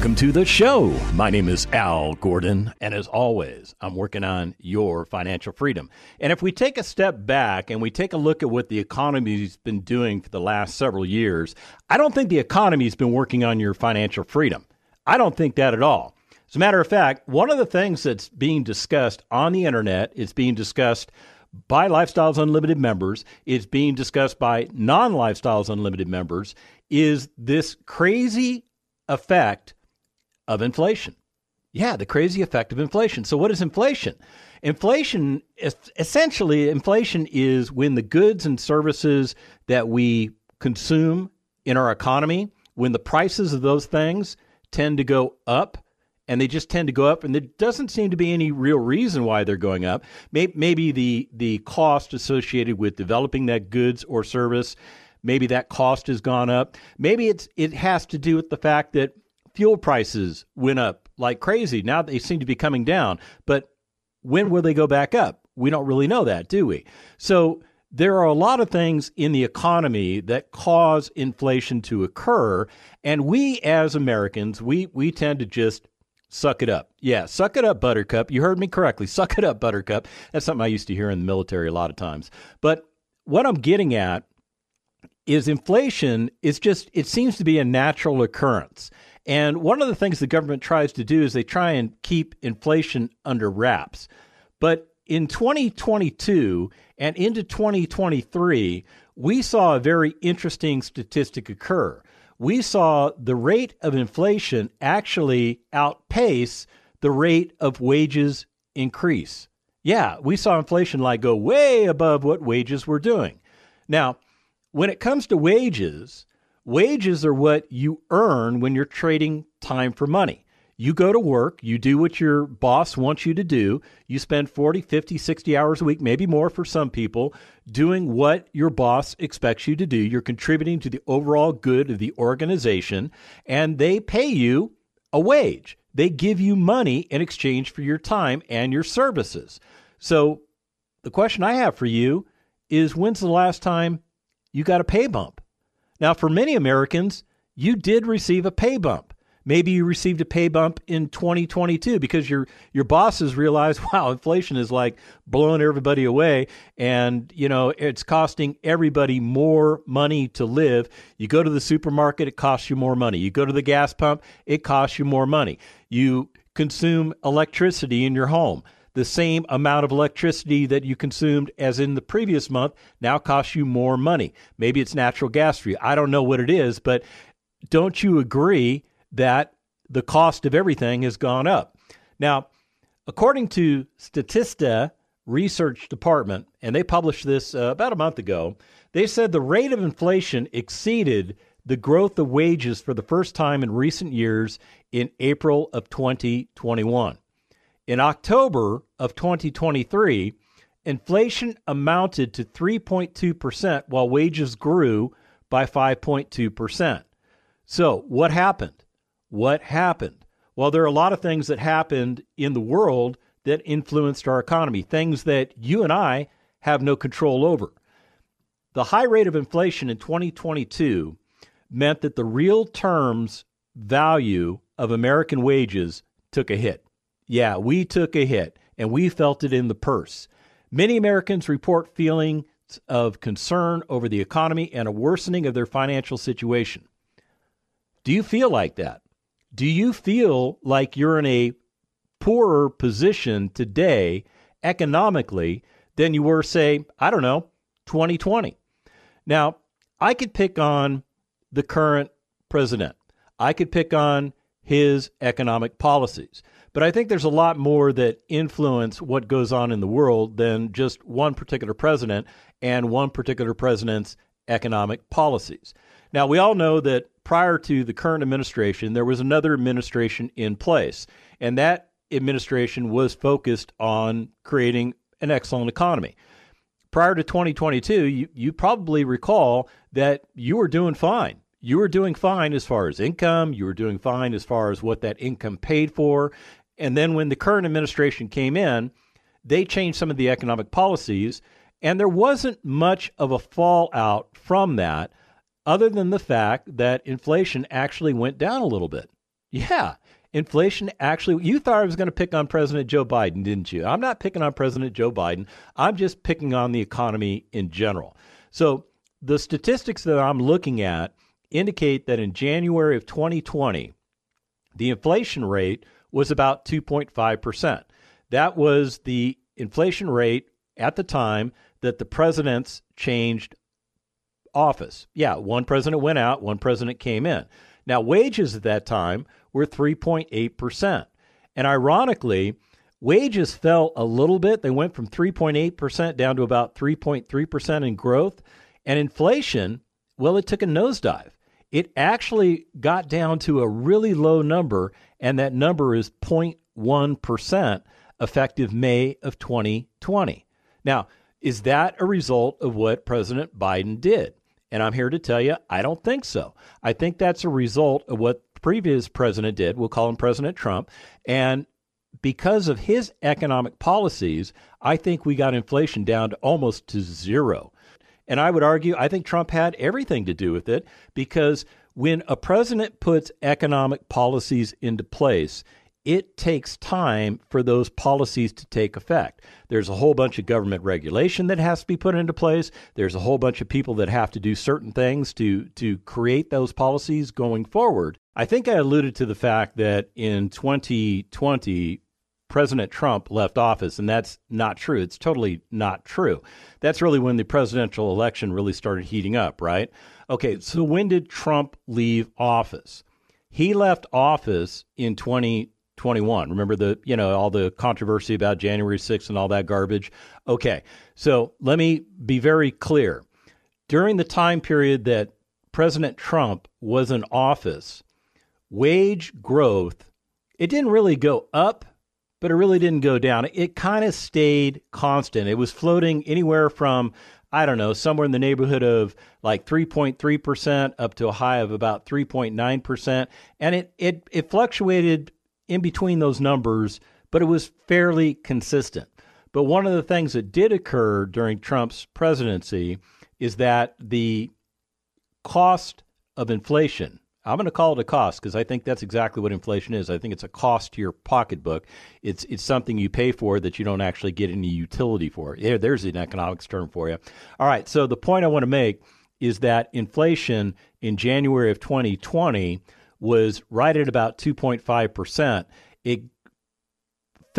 Welcome to the show. My name is Al Gordon, and as always, I'm working on your financial freedom. And if we take a step back and we take a look at what the economy's been doing for the last several years, I don't think the economy's been working on your financial freedom. I don't think that at all. As a matter of fact, one of the things that's being discussed on the internet is being discussed by Lifestyles Unlimited members, is being discussed by non Lifestyles Unlimited members, is this crazy effect of inflation. Yeah, the crazy effect of inflation. So, what is inflation? Inflation, essentially, inflation is when the goods and services that we consume in our economy, when the prices of those things tend to go up, and they just tend to go up, and there doesn't seem to be any real reason why they're going up. Maybe the the cost associated with developing that goods or service, maybe that cost has gone up. Maybe it's it has to do with the fact that fuel prices went up like crazy. Now they seem to be coming down, but when will they go back up? We don't really know that, do we? So there are a lot of things in the economy that cause inflation to occur, and we as Americans, we we tend to just suck it up. Yeah, suck it up, Buttercup. You heard me correctly. Suck it up, Buttercup. That's something I used to hear in the military a lot of times. But what I'm getting at is inflation is just it seems to be a natural occurrence. And one of the things the government tries to do is they try and keep inflation under wraps. But in 2022 and into 2023, we saw a very interesting statistic occur. We saw the rate of inflation actually outpace the rate of wages increase. Yeah, we saw inflation like go way above what wages were doing. Now, when it comes to wages, Wages are what you earn when you're trading time for money. You go to work, you do what your boss wants you to do. You spend 40, 50, 60 hours a week, maybe more for some people, doing what your boss expects you to do. You're contributing to the overall good of the organization, and they pay you a wage. They give you money in exchange for your time and your services. So, the question I have for you is when's the last time you got a pay bump? Now, for many Americans, you did receive a pay bump. Maybe you received a pay bump in 2022 because your your bosses realized, wow, inflation is like blowing everybody away, and you know it's costing everybody more money to live. You go to the supermarket, it costs you more money. You go to the gas pump, it costs you more money. You consume electricity in your home the same amount of electricity that you consumed as in the previous month now costs you more money. Maybe it's natural gas for you. I don't know what it is, but don't you agree that the cost of everything has gone up? Now, according to Statista Research Department, and they published this uh, about a month ago, they said the rate of inflation exceeded the growth of wages for the first time in recent years in April of 2021. In October of 2023, inflation amounted to 3.2% while wages grew by 5.2%. So, what happened? What happened? Well, there are a lot of things that happened in the world that influenced our economy, things that you and I have no control over. The high rate of inflation in 2022 meant that the real terms value of American wages took a hit. Yeah, we took a hit and we felt it in the purse. Many Americans report feelings of concern over the economy and a worsening of their financial situation. Do you feel like that? Do you feel like you're in a poorer position today economically than you were, say, I don't know, 2020? Now, I could pick on the current president. I could pick on his economic policies. But I think there's a lot more that influence what goes on in the world than just one particular president and one particular president's economic policies. Now, we all know that prior to the current administration, there was another administration in place, and that administration was focused on creating an excellent economy. Prior to 2022, you, you probably recall that you were doing fine. You were doing fine as far as income, you were doing fine as far as what that income paid for. And then when the current administration came in, they changed some of the economic policies, and there wasn't much of a fallout from that other than the fact that inflation actually went down a little bit. Yeah, inflation actually, you thought I was going to pick on President Joe Biden, didn't you? I'm not picking on President Joe Biden. I'm just picking on the economy in general. So the statistics that I'm looking at indicate that in January of 2020, the inflation rate was about 2.5%. That was the inflation rate at the time that the presidents changed office. Yeah, one president went out, one president came in. Now, wages at that time were 3.8%. And ironically, wages fell a little bit. They went from 3.8% down to about 3.3% in growth. And inflation, well, it took a nosedive. It actually got down to a really low number, and that number is 0.1% effective May of 2020. Now, is that a result of what President Biden did? And I'm here to tell you, I don't think so. I think that's a result of what the previous president did. We'll call him President Trump. And because of his economic policies, I think we got inflation down to almost to zero. And I would argue, I think Trump had everything to do with it because when a president puts economic policies into place, it takes time for those policies to take effect. There's a whole bunch of government regulation that has to be put into place. There's a whole bunch of people that have to do certain things to to create those policies going forward. I think I alluded to the fact that in 2020 President Trump left office, and that's not true. It's totally not true. That's really when the presidential election really started heating up, right? Okay, so when did Trump leave office? He left office in 2021. Remember the, you know, all the controversy about January 6th and all that garbage? Okay. So let me be very clear. During the time period that President Trump was in office, wage growth, it didn't really go up, but it really didn't go down. It kind of stayed constant. It was floating anywhere from I don't know, somewhere in the neighborhood of like 3.3% up to a high of about 3.9%. And it, it, it fluctuated in between those numbers, but it was fairly consistent. But one of the things that did occur during Trump's presidency is that the cost of inflation, I'm going to call it a cost because I think that's exactly what inflation is. I think it's a cost to your pocketbook. It's it's something you pay for that you don't actually get any utility for. There, there's an economics term for you. All right. So the point I want to make is that inflation in January of 2020 was right at about 2.5%. It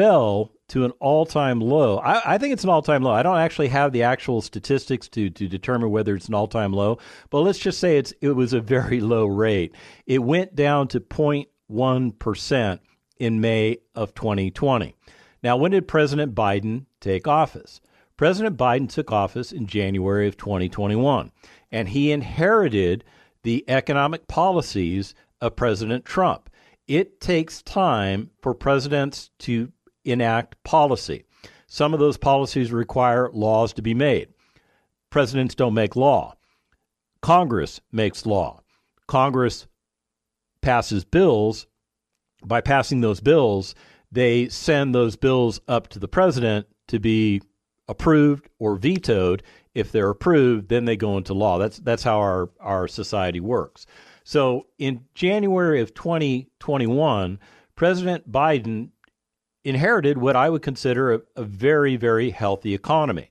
fell to an all time low. I, I, think it's an all time low. I don't actually have the actual statistics to, to determine whether it's an all time low, but let's just say it's it was a very low rate. It went down to 0.1% in May of 2020. Now, when did President Biden take office? President Biden took office in January of 2021, and he inherited the economic policies of President Trump. It takes time for presidents to enact policy. Some of those policies require laws to be made. Presidents don't make law. Congress makes law. Congress passes bills. By passing those bills, they send those bills up to the president to be approved or vetoed. If they're approved, then they go into law. That's that's how our, our society works. So in January of 2021, President Biden inherited what I would consider a, a, very, very healthy economy.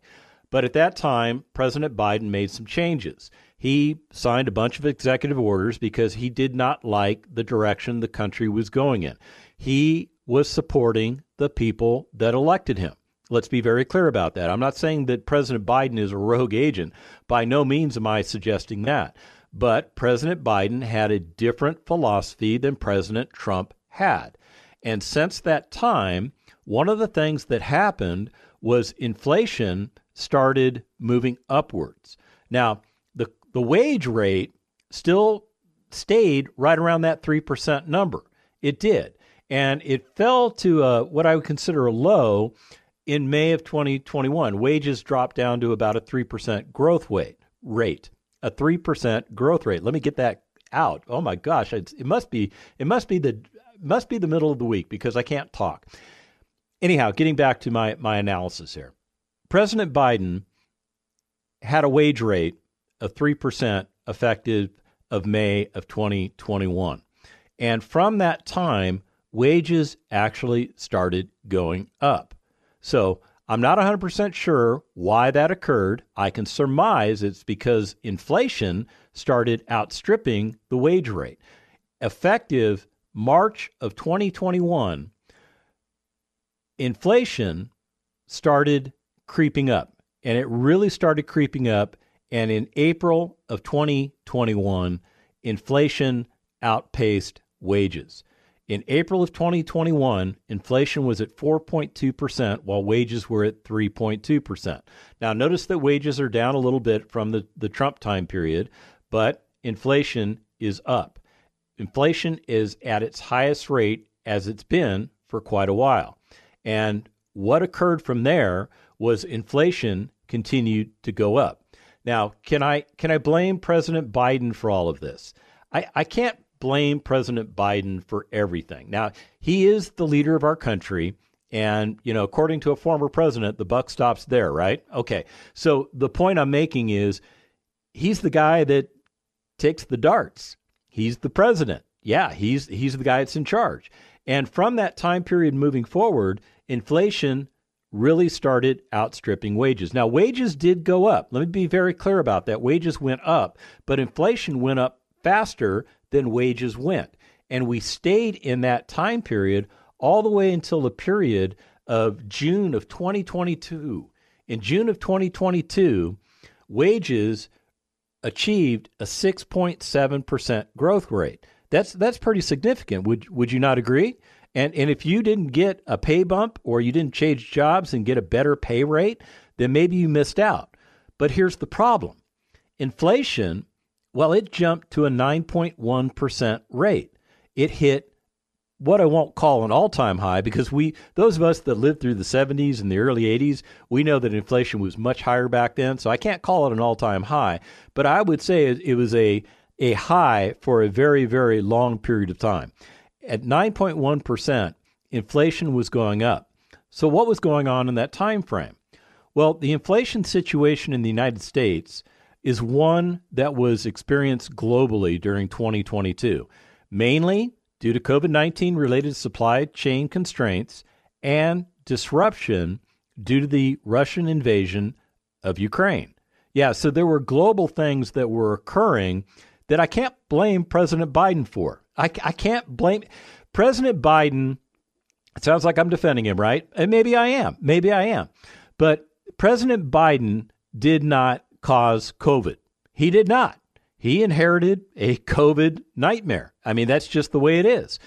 But at that time, President Biden made some changes. He signed a bunch of executive orders because he did not like the direction the country was going in. He was supporting the people that elected him. Let's be very clear about that. I'm not saying that President Biden is a rogue agent. By no means am I suggesting that. But President Biden had a different philosophy than President Trump had. And since that time, one of the things that happened was inflation started moving upwards. Now, the, the wage rate still stayed right around that 3% number. It did. and it fell to a, what I would consider a low in May of 2021. Wages dropped down to about a 3% growth rate. Rate a 3% growth rate. Let me get that out. Oh my gosh, it must be it must be the must be the middle of the week because I can't talk. Anyhow, getting back to my my analysis here. President Biden had a wage rate of 3% effective of May of 2021. And from that time, wages actually started going up. So I'm not 100% sure why that occurred. I can surmise it's because inflation started outstripping the wage rate. Effective March of 2021, inflation started creeping up, and it really started creeping up. And in April of 2021, inflation outpaced wages. In April of 2021, inflation was at 4.2%, while wages were at 3.2%. Now, notice that wages are down a little bit from the, the Trump time period, but inflation is up. Inflation is at its highest rate as it's been for quite a while. And what occurred from there was inflation continued to go up. Now, can I can I blame President Biden for all of this? I, I can't blame President Biden for everything. Now, he is the leader of our country. And, you know, according to a former president, the buck stops there, right? Okay. So the point I'm making is he's the guy that takes the darts. He's the president. Yeah, he's he's the guy that's in charge. And from that time period moving forward, inflation really started outstripping wages. Now, wages did go up. Let me be very clear about that. Wages went up, but inflation went up faster than wages went. And we stayed in that time period all the way until the period of June of 2022. In June of 2022, wages achieved a 6.7% growth rate. That's that's pretty significant. Would would you not agree? And and if you didn't get a pay bump or you didn't change jobs and get a better pay rate, then maybe you missed out. But here's the problem. Inflation well, it jumped to a 9.1% rate. It hit what I won't call an all-time high because we those of us that lived through the 70s and the early 80s, we know that inflation was much higher back then, so I can't call it an all-time high, but I would say it was a a high for a very very long period of time. At 9.1%, inflation was going up. So what was going on in that time frame? Well, the inflation situation in the United States is one that was experienced globally during 2022, mainly due to COVID 19 related supply chain constraints and disruption due to the Russian invasion of Ukraine. Yeah, so there were global things that were occurring that I can't blame President Biden for. I, I can't blame President Biden. It sounds like I'm defending him, right? And maybe I am. Maybe I am. But President Biden did not cause COVID. He did not. He inherited a COVID nightmare. I mean, that's just the way it is.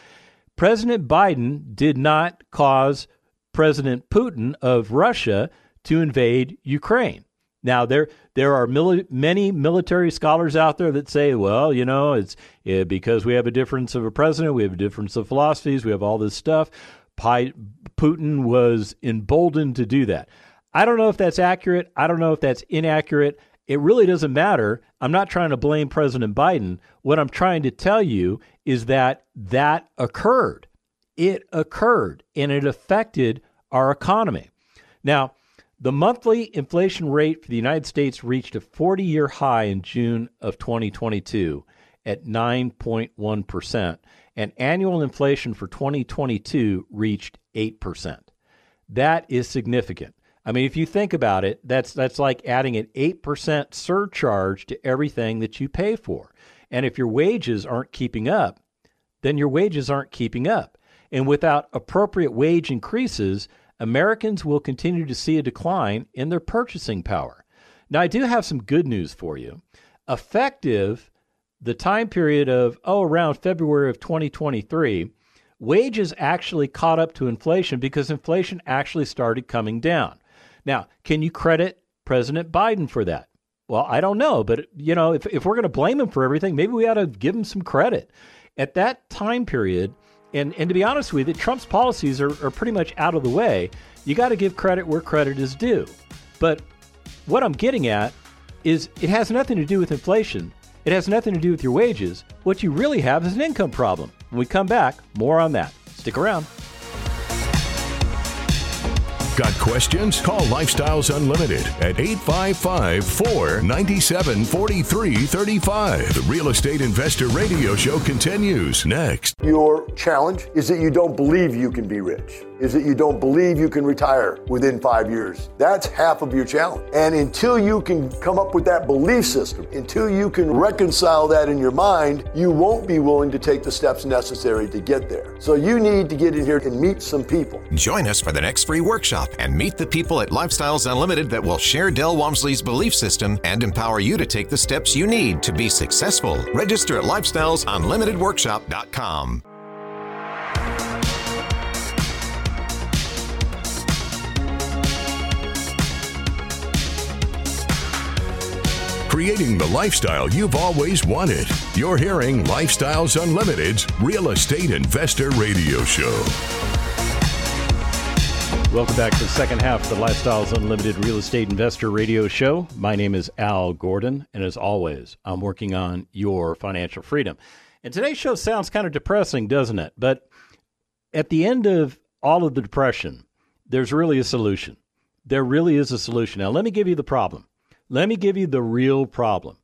President Biden did not cause President Putin of Russia to invade Ukraine. Now there there are mili- many military scholars out there that say, well, you know, it's yeah, because we have a difference of a president, we have a difference of philosophies, we have all this stuff. Pi- Putin was emboldened to do that. I don't know if that's accurate. I don't know if that's inaccurate. It really doesn't matter. I'm not trying to blame President Biden. What I'm trying to tell you is that that occurred. It occurred and it affected our economy. Now, the monthly inflation rate for the United States reached a 40 year high in June of 2022 at 9.1%, and annual inflation for 2022 reached 8%. That is significant. I mean, if you think about it, that's that's like adding an 8% surcharge to everything that you pay for. And if your wages aren't keeping up, then your wages aren't keeping up. And without appropriate wage increases, Americans will continue to see a decline in their purchasing power. Now, I do have some good news for you. Effective the time period of, oh, around February of 2023, wages actually caught up to inflation because inflation actually started coming down. Now, can you credit President Biden for that? Well, I don't know, but you know, if, if we're going to blame him for everything, maybe we ought to give him some credit. At that time period, And, and to be honest with you, Trump's policies are, are pretty much out of the way. You got to give credit where credit is due. But what I'm getting at is it has nothing to do with inflation. It has nothing to do with your wages. What you really have is an income problem. When we come back, more on that. Stick around. Got questions? Call Lifestyles Unlimited at 855 497 4335. The Real Estate Investor Radio Show continues next. Your challenge is that you don't believe you can be rich is that you don't believe you can retire within five years. That's half of your challenge. And until you can come up with that belief system, until you can reconcile that in your mind, you won't be willing to take the steps necessary to get there. So you need to get in here and meet some people. Join us for the next free workshop and meet the people at Lifestyles Unlimited that will share Del Walmsley's belief system and empower you to take the steps you need to be successful. Register at lifestylesunlimitedworkshop.com. creating the lifestyle you've always wanted. You're hearing Lifestyles Unlimited's Real Estate Investor Radio Show. Welcome back to the second half of the Lifestyles Unlimited Real Estate Investor Radio Show. My name is Al Gordon, and as always, I'm working on your financial freedom. And today's show sounds kind of depressing, doesn't it? But at the end of all of the depression, there's really a solution. There really is a solution. Now, let me give you the problem. Let me give you the real problem.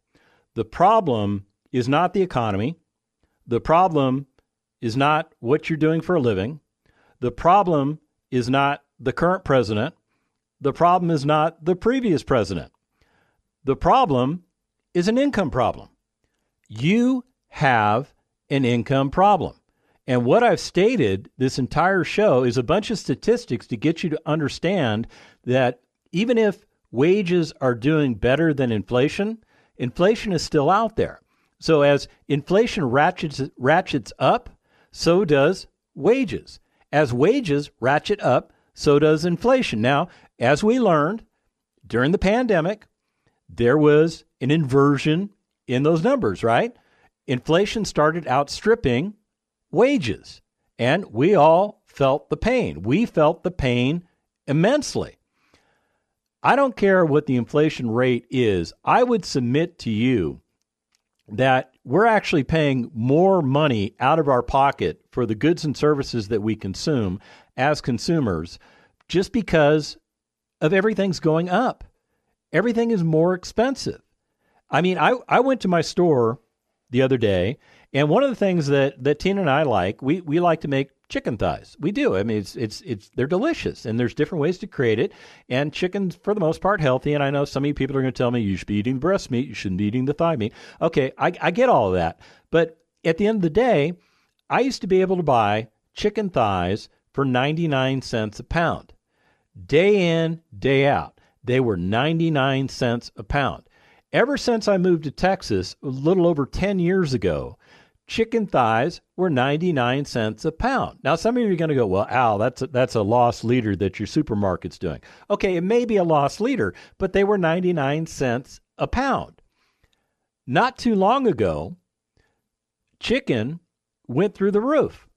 The problem is not the economy. The problem is not what you're doing for a living. The problem is not the current president. The problem is not the previous president. The problem is an income problem. You have an income problem. And what I've stated this entire show is a bunch of statistics to get you to understand that even if wages are doing better than inflation, inflation is still out there. So as inflation ratchets ratchets up, so does wages. As wages ratchet up, so does inflation. Now, as we learned during the pandemic, there was an inversion in those numbers, right? Inflation started outstripping wages, and we all felt the pain. We felt the pain immensely. I don't care what the inflation rate is. I would submit to you that we're actually paying more money out of our pocket for the goods and services that we consume as consumers just because of everything's going up. Everything is more expensive. I mean, I, I went to my store the other day, and one of the things that, that Tina and I like, we, we like to make chicken thighs. We do. I mean, it's it's it's they're delicious, and there's different ways to create it. And chicken's for the most part healthy. And I know some of you people are going to tell me you should be eating breast meat, you shouldn't be eating the thigh meat. Okay, I, I get all of that, but at the end of the day, I used to be able to buy chicken thighs for 99 cents a pound. Day in, day out, they were 99 cents a pound. Ever since I moved to Texas a little over 10 years ago, chicken thighs were 99 cents a pound. Now, some of you are going to go, well, Al, that's a, that's a loss leader that your supermarket's doing. Okay, it may be a loss leader, but they were 99 cents a pound. Not too long ago, chicken went through the roof.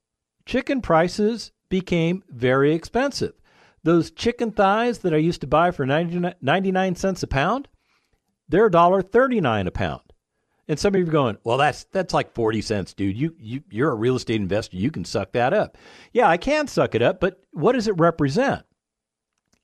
Chicken prices became very expensive. Those chicken thighs that I used to buy for 99 cents a pound, they're $1.39 a pound. And some of you are going, well, that's that's like forty cents, dude. You you you're a real estate investor. You can suck that up. Yeah, I can suck it up, but what does it represent?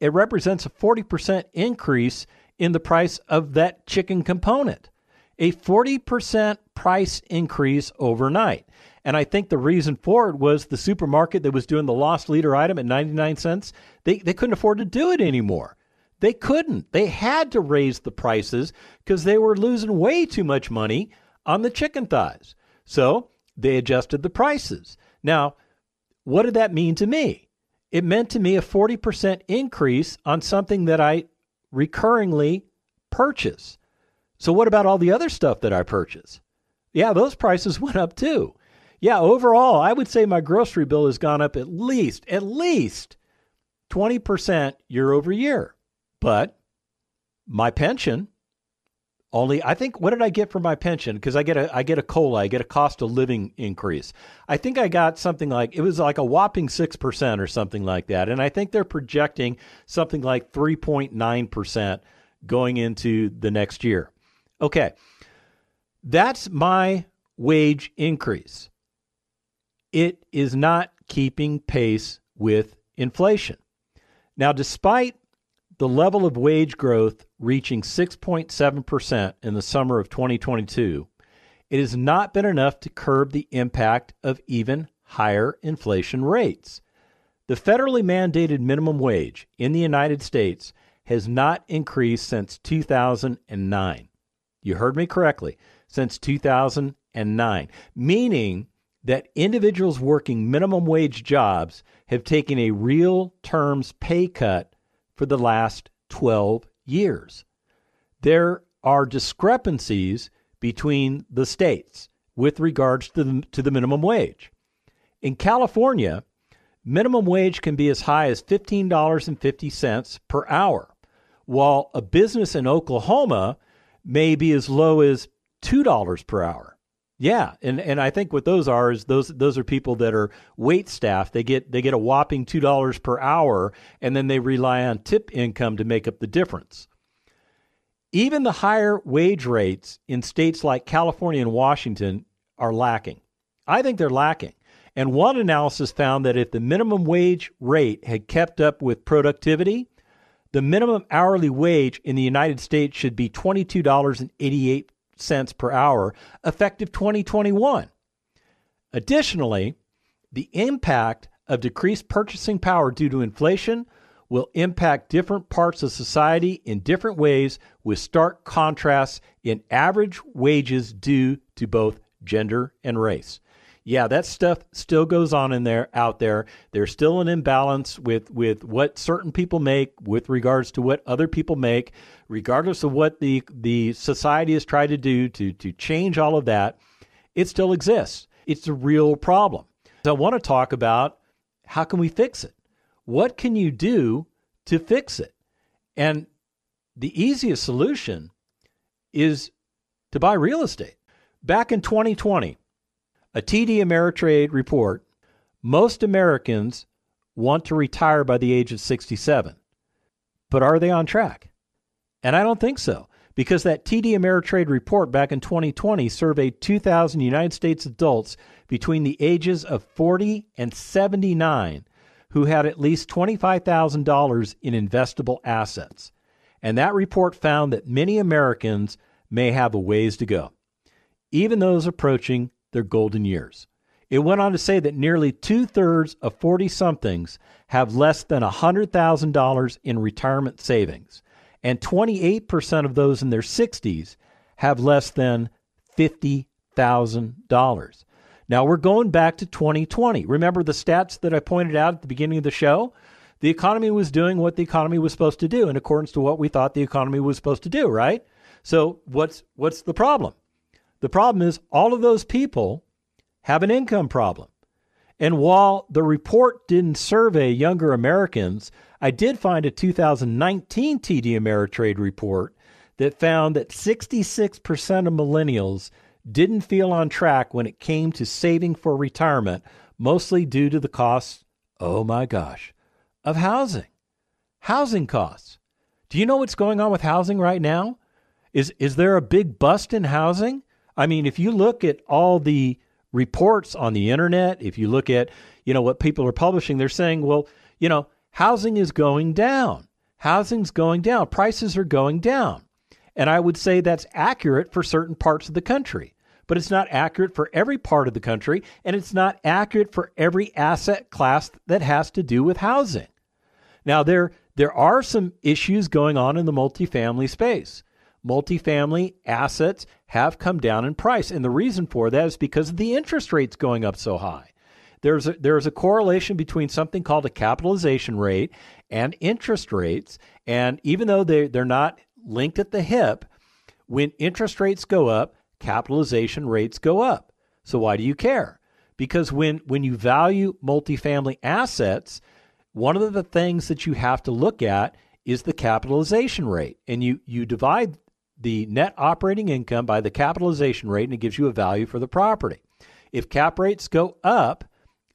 It represents a forty percent increase in the price of that chicken component. A forty percent price increase overnight. And I think the reason for it was the supermarket that was doing the lost leader item at 99 cents, they, they couldn't afford to do it anymore. They couldn't. They had to raise the prices because they were losing way too much money on the chicken thighs. So they adjusted the prices. Now, what did that mean to me? It meant to me a 40% increase on something that I recurringly purchase. So, what about all the other stuff that I purchase? Yeah, those prices went up too. Yeah, overall, I would say my grocery bill has gone up at least, at least 20% year over year. But my pension, only I think what did I get for my pension? Because I get a I get a cola, I get a cost of living increase. I think I got something like it was like a whopping six percent or something like that, and I think they're projecting something like three point nine percent going into the next year. Okay, that's my wage increase. It is not keeping pace with inflation. Now, despite the level of wage growth reaching 6.7% in the summer of 2022, it has not been enough to curb the impact of even higher inflation rates. The federally mandated minimum wage in the United States has not increased since 2009. You heard me correctly, since 2009, meaning that individuals working minimum wage jobs have taken a real terms pay cut for the last 12 years. There are discrepancies between the states with regards to the, to the minimum wage. In California, minimum wage can be as high as $15.50 per hour, while a business in Oklahoma may be as low as $2 per hour. Yeah, and and I think what those are is those those are people that are wait staff. They get they get a whopping two dollars per hour, and then they rely on tip income to make up the difference. Even the higher wage rates in states like California and Washington are lacking. I think they're lacking. And one analysis found that if the minimum wage rate had kept up with productivity, the minimum hourly wage in the United States should be $22.88 cents per hour effective 2021. Additionally, the impact of decreased purchasing power due to inflation will impact different parts of society in different ways with stark contrasts in average wages due to both gender and race yeah, that stuff still goes on in there out there. There's still an imbalance with with what certain people make with regards to what other people make, regardless of what the the society has tried to do to to change all of that. It still exists. It's a real problem. So I want to talk about how can we fix it? What can you do to fix it? And the easiest solution is to buy real estate. Back in 2020, a TD Ameritrade report most Americans want to retire by the age of 67. But are they on track? And I don't think so, because that TD Ameritrade report back in 2020 surveyed 2,000 United States adults between the ages of 40 and 79 who had at least $25,000 in investable assets. And that report found that many Americans may have a ways to go, even those approaching their golden years. It went on to say that nearly two thirds of 40 somethings have less than $100,000 in retirement savings, and 28% of those in their 60s have less than $50,000. Now we're going back to 2020. Remember the stats that I pointed out at the beginning of the show? The economy was doing what the economy was supposed to do in accordance to what we thought the economy was supposed to do, right? So what's what's the problem? The problem is all of those people have an income problem. And while the report didn't survey younger Americans, I did find a 2019 TD Ameritrade report that found that 66% of millennials didn't feel on track when it came to saving for retirement, mostly due to the costs, oh my gosh, of housing. Housing costs. Do you know what's going on with housing right now? Is is there a big bust in housing? I mean, if you look at all the reports on the internet, if you look at, you know, what people are publishing, they're saying, well, you know, housing is going down. Housing's going down. Prices are going down. And I would say that's accurate for certain parts of the country, but it's not accurate for every part of the country, and it's not accurate for every asset class that has to do with housing. Now, there, there are some issues going on in the multifamily space multifamily assets have come down in price. And the reason for that is because of the interest rates going up so high. There's a, there's a correlation between something called a capitalization rate and interest rates. And even though they, they're not linked at the hip, when interest rates go up, capitalization rates go up. So why do you care? Because when, when you value multifamily assets, one of the things that you have to look at is the capitalization rate. And you, you divide the net operating income by the capitalization rate and it gives you a value for the property. If cap rates go up,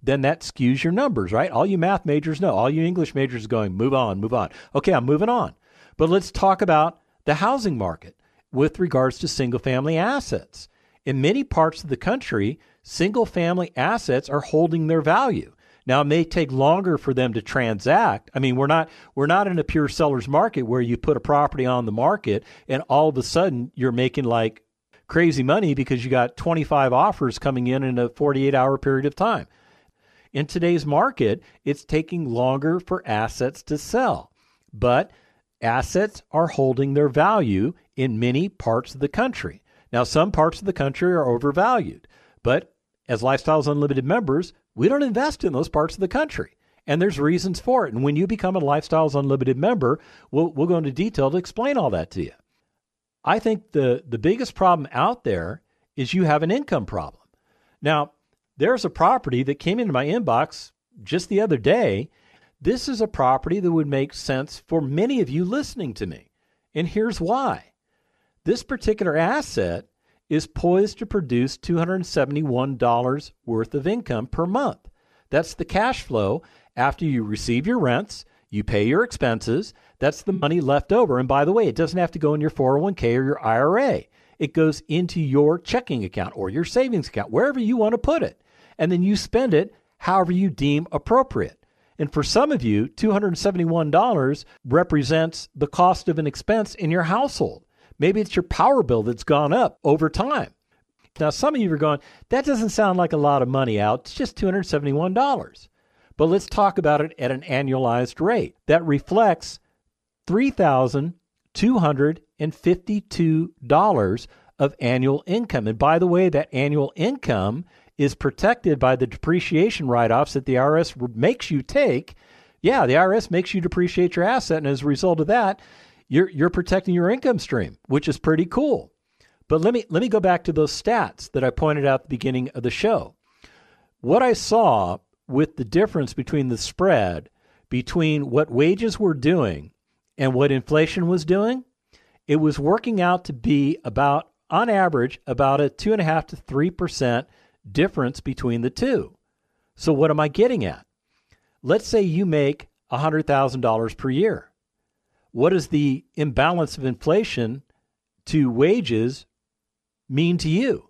then that skews your numbers, right? All you math majors know, all you English majors going, move on, move on. Okay, I'm moving on. But let's talk about the housing market with regards to single family assets. In many parts of the country, single family assets are holding their value. Now it may take longer for them to transact. I mean, we're not we're not in a pure seller's market where you put a property on the market and all of a sudden you're making like crazy money because you got 25 offers coming in in a 48 hour period of time. In today's market, it's taking longer for assets to sell. But assets are holding their value in many parts of the country. Now, some parts of the country are overvalued, but as Lifestyles Unlimited members, we don't invest in those parts of the country. And there's reasons for it. And when you become a Lifestyles Unlimited member, we'll, we'll go into detail to explain all that to you. I think the, the biggest problem out there is you have an income problem. Now, there's a property that came into my inbox just the other day. This is a property that would make sense for many of you listening to me. And here's why. This particular asset is poised to produce $271 worth of income per month. That's the cash flow after you receive your rents, you pay your expenses. That's the money left over. And by the way, it doesn't have to go in your 401k or your IRA. It goes into your checking account or your savings account, wherever you want to put it. And then you spend it however you deem appropriate. And for some of you, $271 represents the cost of an expense in your household. Maybe it's your power bill that's gone up over time. Now, some of you are going, that doesn't sound like a lot of money out. It's just $271. But let's talk about it at an annualized rate. That reflects $3,252 of annual income. And by the way, that annual income is protected by the depreciation write offs that the IRS makes you take. Yeah, the IRS makes you depreciate your asset. And as a result of that, you're you're protecting your income stream, which is pretty cool. But let me let me go back to those stats that I pointed out at the beginning of the show. What I saw with the difference between the spread between what wages were doing and what inflation was doing, it was working out to be about on average about a two and a half to three percent difference between the two. So what am I getting at? Let's say you make $100,000 per year what does the imbalance of inflation to wages mean to you?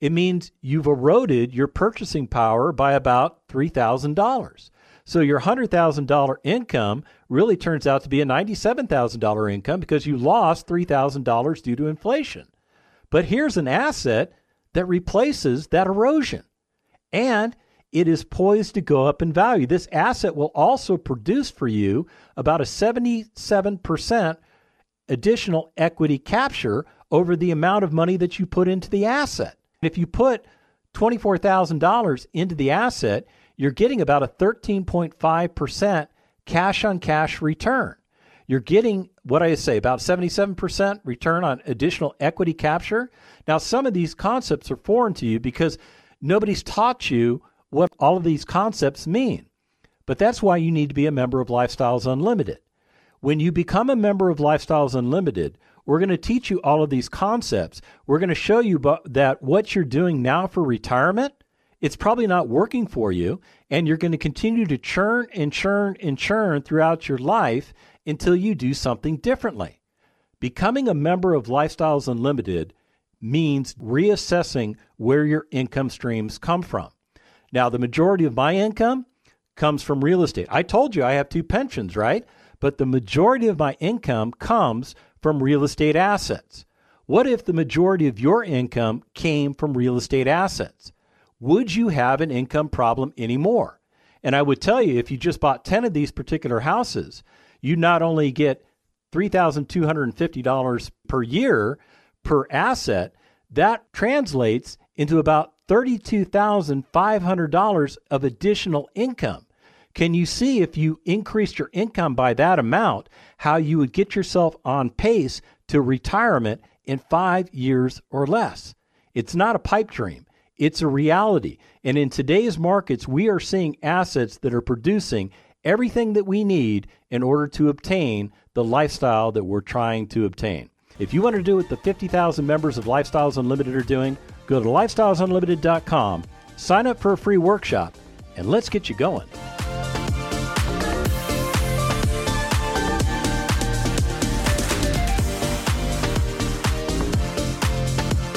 It means you've eroded your purchasing power by about $3,000. So your $100,000 income really turns out to be a $97,000 income because you lost $3,000 due to inflation. But here's an asset that replaces that erosion. And it is poised to go up in value. This asset will also produce for you about a 77% additional equity capture over the amount of money that you put into the asset. If you put $24,000 into the asset, you're getting about a 13.5% cash on cash return. You're getting what I say about 77% return on additional equity capture. Now, some of these concepts are foreign to you because nobody's taught you what all of these concepts mean. But that's why you need to be a member of Lifestyles Unlimited. When you become a member of Lifestyles Unlimited, we're going to teach you all of these concepts. We're going to show you that what you're doing now for retirement, it's probably not working for you, and you're going to continue to churn and churn and churn throughout your life until you do something differently. Becoming a member of Lifestyles Unlimited means reassessing where your income streams come from. Now, the majority of my income comes from real estate. I told you I have two pensions, right? But the majority of my income comes from real estate assets. What if the majority of your income came from real estate assets? Would you have an income problem anymore? And I would tell you if you just bought 10 of these particular houses, you not only get $3,250 per year per asset, that translates into about $32,500 of additional income. Can you see if you increased your income by that amount, how you would get yourself on pace to retirement in five years or less? It's not a pipe dream, it's a reality. And in today's markets, we are seeing assets that are producing everything that we need in order to obtain the lifestyle that we're trying to obtain. If you want to do what the 50,000 members of Lifestyles Unlimited are doing, go to lifestylesunlimited.com, sign up for a free workshop, and let's get you going.